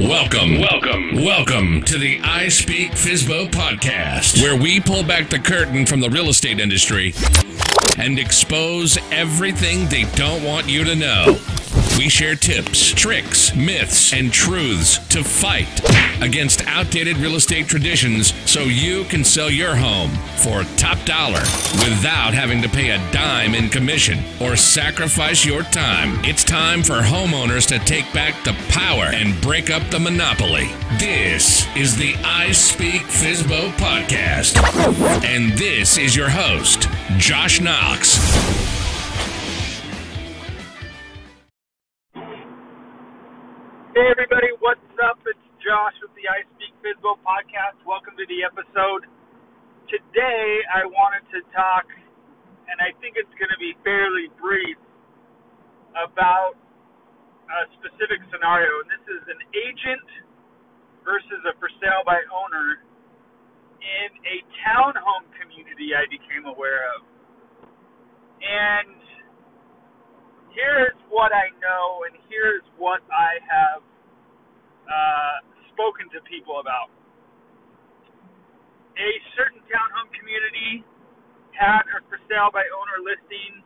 Welcome, welcome, welcome to the I Speak FSBO podcast, where we pull back the curtain from the real estate industry and expose everything they don't want you to know. We share tips, tricks, myths, and truths to fight against outdated real estate traditions so you can sell your home for top dollar without having to pay a dime in commission or sacrifice your time. It's time for homeowners to take back the power and break up the monopoly. This is the I Speak FSBO podcast. And this is your host, Josh Knox. Hey everybody, what's up? It's Josh with the I Speak FSBO podcast. Welcome to the episode. Today I wanted to talk, and I think it's going to be fairly brief, about a specific scenario. And this is an agent versus a for sale by owner in a townhome community I became aware of. And here's what I know, and here's what I have uh, spoken to people about. A certain townhome community had a for sale by owner listing,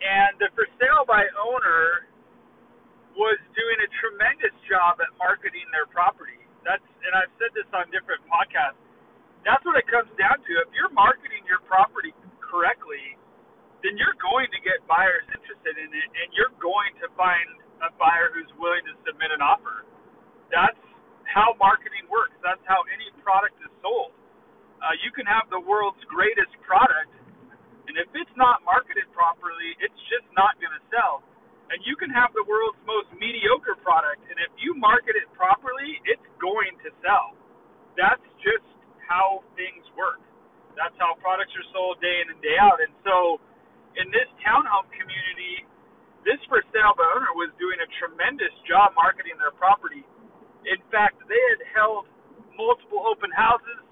and the for sale by owner was doing a tremendous job at marketing their property. That's, and I've said this on different podcasts. That's what it comes down to. If you're marketing your property correctly, then you're going to get buyers interested in it, and you're going to find a buyer who's willing to submit an offer. How marketing works. That's how any product is sold. Uh, you can have the world's greatest product, and if it's not marketed properly, it's just not going to sell. And you can have the world's most mediocre product, and if you market it properly, it's going to sell. That's just how things work. That's how products are sold day in and day out. And so, in this townhome community, this for sale by owner was doing a tremendous job marketing their property. In fact, they had held multiple open houses,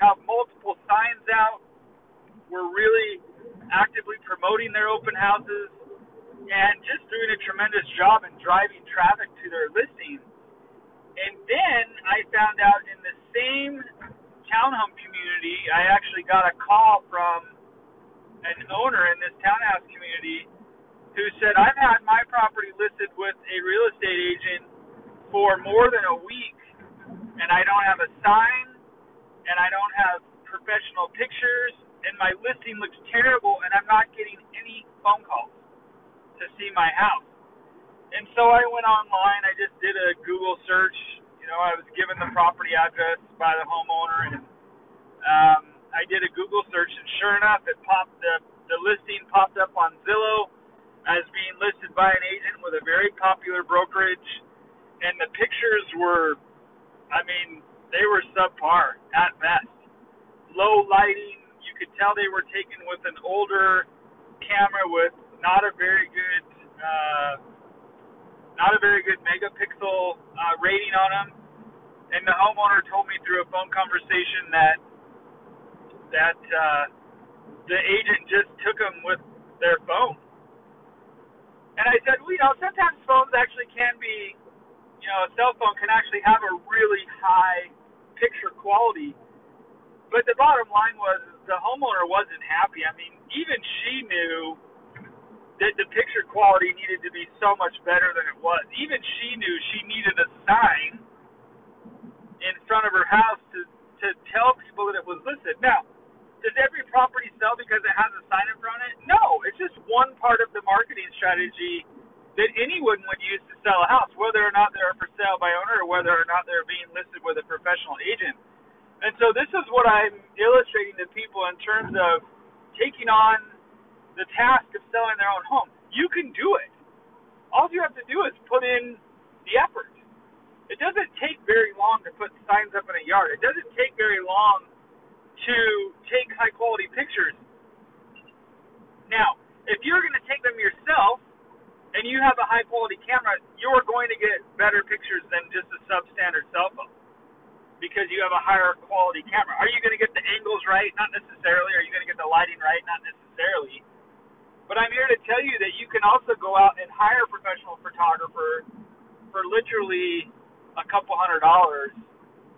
have multiple signs out, were really actively promoting their open houses, and just doing a tremendous job in driving traffic to their listings. And then I found out in the same townhome community, I actually got a call from an owner in this townhouse community who said, I've had my property listed with a real estate agent for more than a week, and I don't have a sign, and I don't have professional pictures, and my listing looks terrible, and I'm not getting any phone calls to see my house. And so I went online, I just did a Google search. You know, I was given the property address by the homeowner, and um, I did a Google search, and sure enough, it popped the the listing popped up on Zillow as being listed by an agent with a very popular brokerage, and the pictures were, I mean, they were subpar at best. Low lighting, you could tell they were taken with an older camera with not a very good, uh, not a very good megapixel uh, rating on them. And the homeowner told me through a phone conversation that that uh, the agent just took them with their phone. And I said, well, you know, sometimes phones actually can be, you know, a cell phone can actually have a really high picture quality. But the bottom line was the homeowner wasn't happy. I mean, even she knew that the picture quality needed to be so much better than it was. Even she knew she needed a sign in front of her house to to tell people that it was listed. Now, does every property sell because it has a sign in front of it? No, it's just one part of the marketing strategy that anyone would use to sell a house, whether or not they're for sale by owner or whether or not they're being listed with a professional agent. And so this is what I'm illustrating to people in terms of taking on the task of selling their own home. You can do it. All you have to do is put in the effort. It doesn't take very long to put signs up in a yard. It doesn't take very long to take high quality pictures. Now, if you're going to take them yourself and you have a high quality camera, you're going to get better pictures than just a substandard cell phone because you have a higher quality camera. Are you going to get the angles right? Not necessarily. Are you going to get the lighting right? Not necessarily. But I'm here to tell you that you can also go out and hire a professional photographer for literally a couple hundred dollars,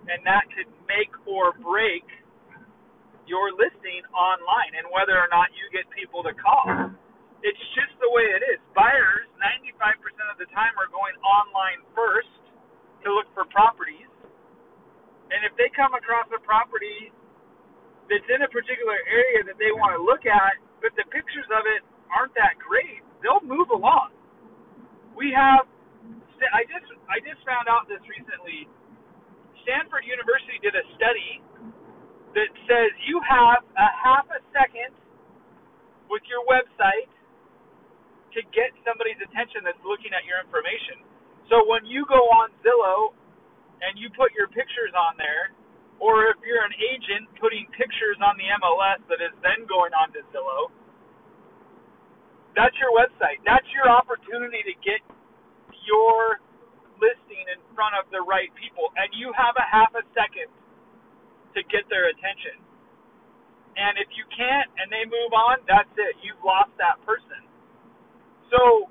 and that could make or break your listing online and whether or not you get people to call. It's just the way it is. Buyers, 95% of the time, are going online first to look for properties. And if they come across a property that's in a particular area that they want to look at, but the pictures of it aren't that great, they'll move along. We have, I just I just found out this recently. Stanford University did a study that says you have a half a second with your website to get somebody's attention that's looking at your information. So when you go on Zillow and you put your pictures on there, or if you're an agent putting pictures on the MLS that is then going on to Zillow, that's your website. That's your opportunity to get your listing in front of the right people. And you have a half a second to get their attention. And if you can't and they move on, that's it. You've lost that person. So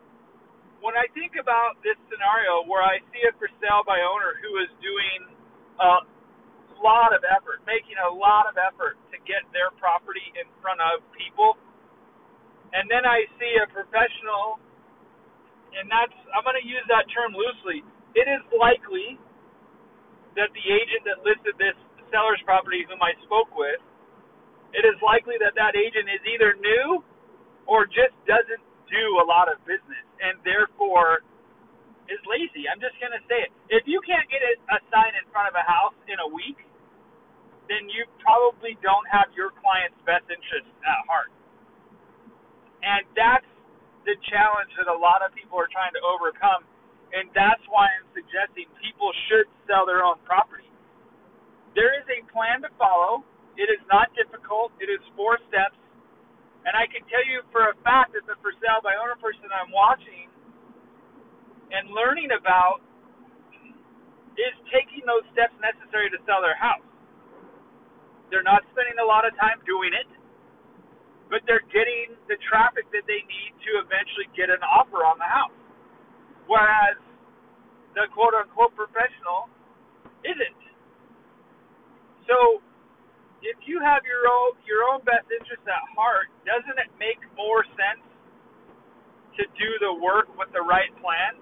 when I think about this scenario where I see a for sale by owner who is doing a lot of effort, making a lot of effort to get their property in front of people, and then I see a professional, and that's, I'm going to use that term loosely. It is likely that the agent that listed this seller's property whom I spoke with, it is likely that that agent is either new or just doesn't do a lot of business and therefore is lazy. I'm just going to say it. If you can't get a sign in front of a house in a week, then you probably don't have your client's best interest at heart. And that's the challenge that a lot of people are trying to overcome. And that's why I'm suggesting people should sell their own property. There is a plan to follow. It is not difficult. It is four steps. And I can tell you for a fact that the for sale by owner person I'm watching and learning about is taking those steps necessary to sell their house. They're not spending a lot of time doing it, but they're getting the traffic that they need to eventually get an offer on the house. Whereas the quote unquote professional isn't. So if you have your own your own best interest at heart, doesn't it make more sense to do the work with the right plan?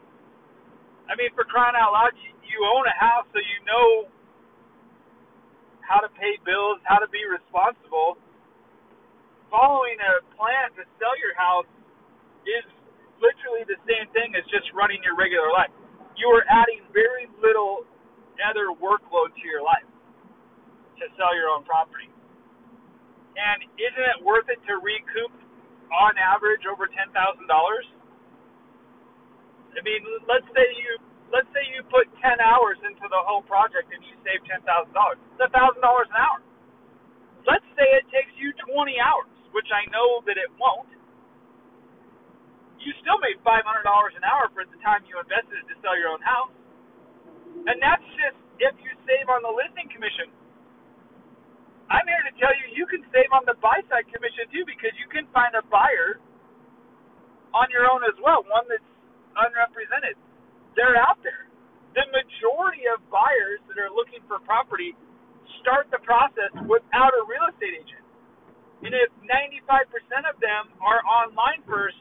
I mean, for crying out loud, you, you own a house, so you know how to pay bills, how to be responsible. Following a plan to sell your house is literally the same thing as just running your regular life. You are adding very little other workload to your life to sell your own property. And isn't it worth it to recoup on average over ten thousand dollars? I mean, let's say you let's say you put ten hours into the whole project and you save ten thousand dollars. It's a thousand dollars an hour. Let's say it takes you twenty hours, which I know that it won't. You still made five hundred dollars an hour for the time you invested to sell your own house. And that's just if you save on the listing commission. I'm here to tell you you can save on the buy side commission too because you can find a buyer on your own as well, one that's unrepresented. They're out there. The majority of buyers that are looking for property start the process without a real estate agent. And if 95% of them are online first,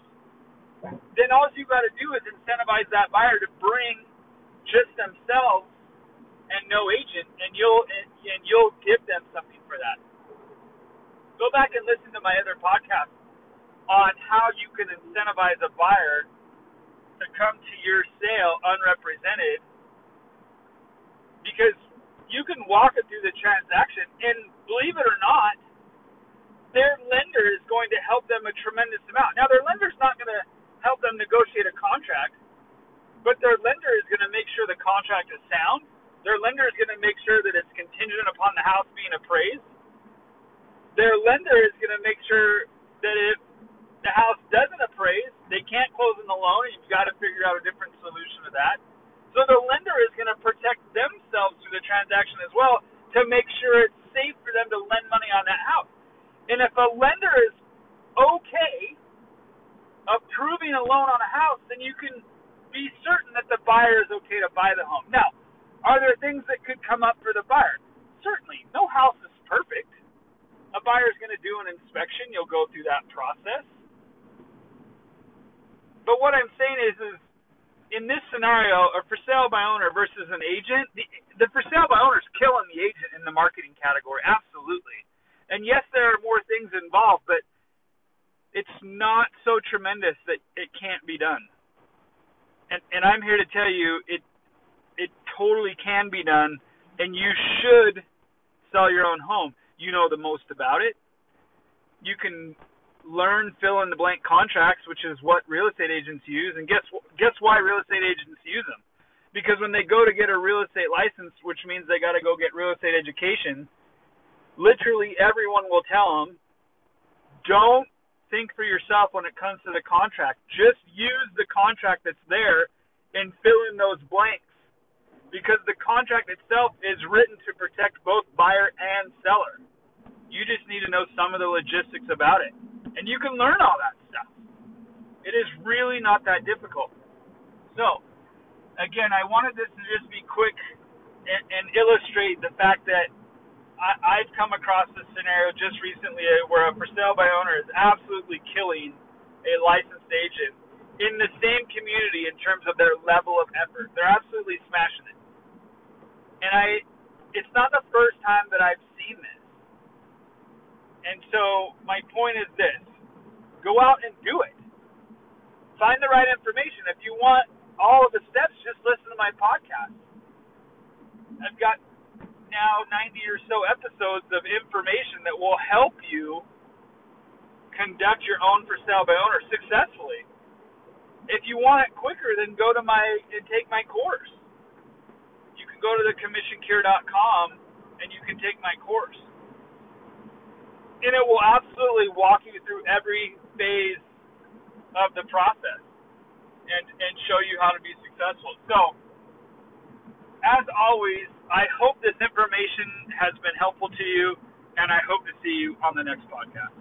then all you got to do is incentivize that buyer to bring just themselves and no agent, and you'll and, and you'll give them something for that. Go back and listen to my other podcast on how you can incentivize a buyer to come to your sale unrepresented, because you can walk it through the transaction, and believe it or not, their lender is going to help them a tremendous amount. Now, their lender's not going to help them negotiate a contract, but their lender is going to make sure the contract is sound their lender is going to make sure that it's contingent upon the house being appraised. Their lender is going to make sure that if the house doesn't appraise, they can't close on the loan, and you've got to figure out a different solution to that. So the lender is going to protect themselves through the transaction as well to make sure it's safe for them to lend money on that house. And if a lender is okay approving a loan on a house, then you can be certain that the buyer is okay to buy the home. Now, Are there things that could come up for the buyer? Certainly. No house is perfect. A buyer's going to do an inspection. You'll go through that process. But what I'm saying is, is in this scenario, a for sale by owner versus an agent, the, the for sale by owner is killing the agent in the marketing category. Absolutely. And yes, there are more things involved, but it's not so tremendous that it can't be done. And and I'm here to tell you it totally can be done and you should sell your own home. You know the most about it. You can learn fill in the blank contracts, which is what real estate agents use, and guess guess why real estate agents use them? Because when they go to get a real estate license, which means they got to go get real estate education, literally everyone will tell them, don't think for yourself when it comes to the contract. Just use the contract that's there and fill in those blanks. Because the contract itself is written to protect both buyer and seller. You just need to know some of the logistics about it. And you can learn all that stuff. It is really not that difficult. So, again, I wanted this to just be quick and, and illustrate the fact that I, I've come across this scenario just recently uh, where a for sale by owner is absolutely killing a licensed agent in the same community in terms of their level of effort. They're absolutely smashing it. And I, it's not the first time that I've seen this. And so my point is this: go out and do it. Find the right information. If you want all of the steps, just listen to my podcast. I've got now 90 or so episodes of information that will help you conduct your own for sale by owner successfully. If you want it quicker, then go to my and take my course. Go to the commissioncure.com and you can take my course. And it will absolutely walk you through every phase of the process and and show you how to be successful. So, as always, I hope this information has been helpful to you, and I hope to see you on the next podcast.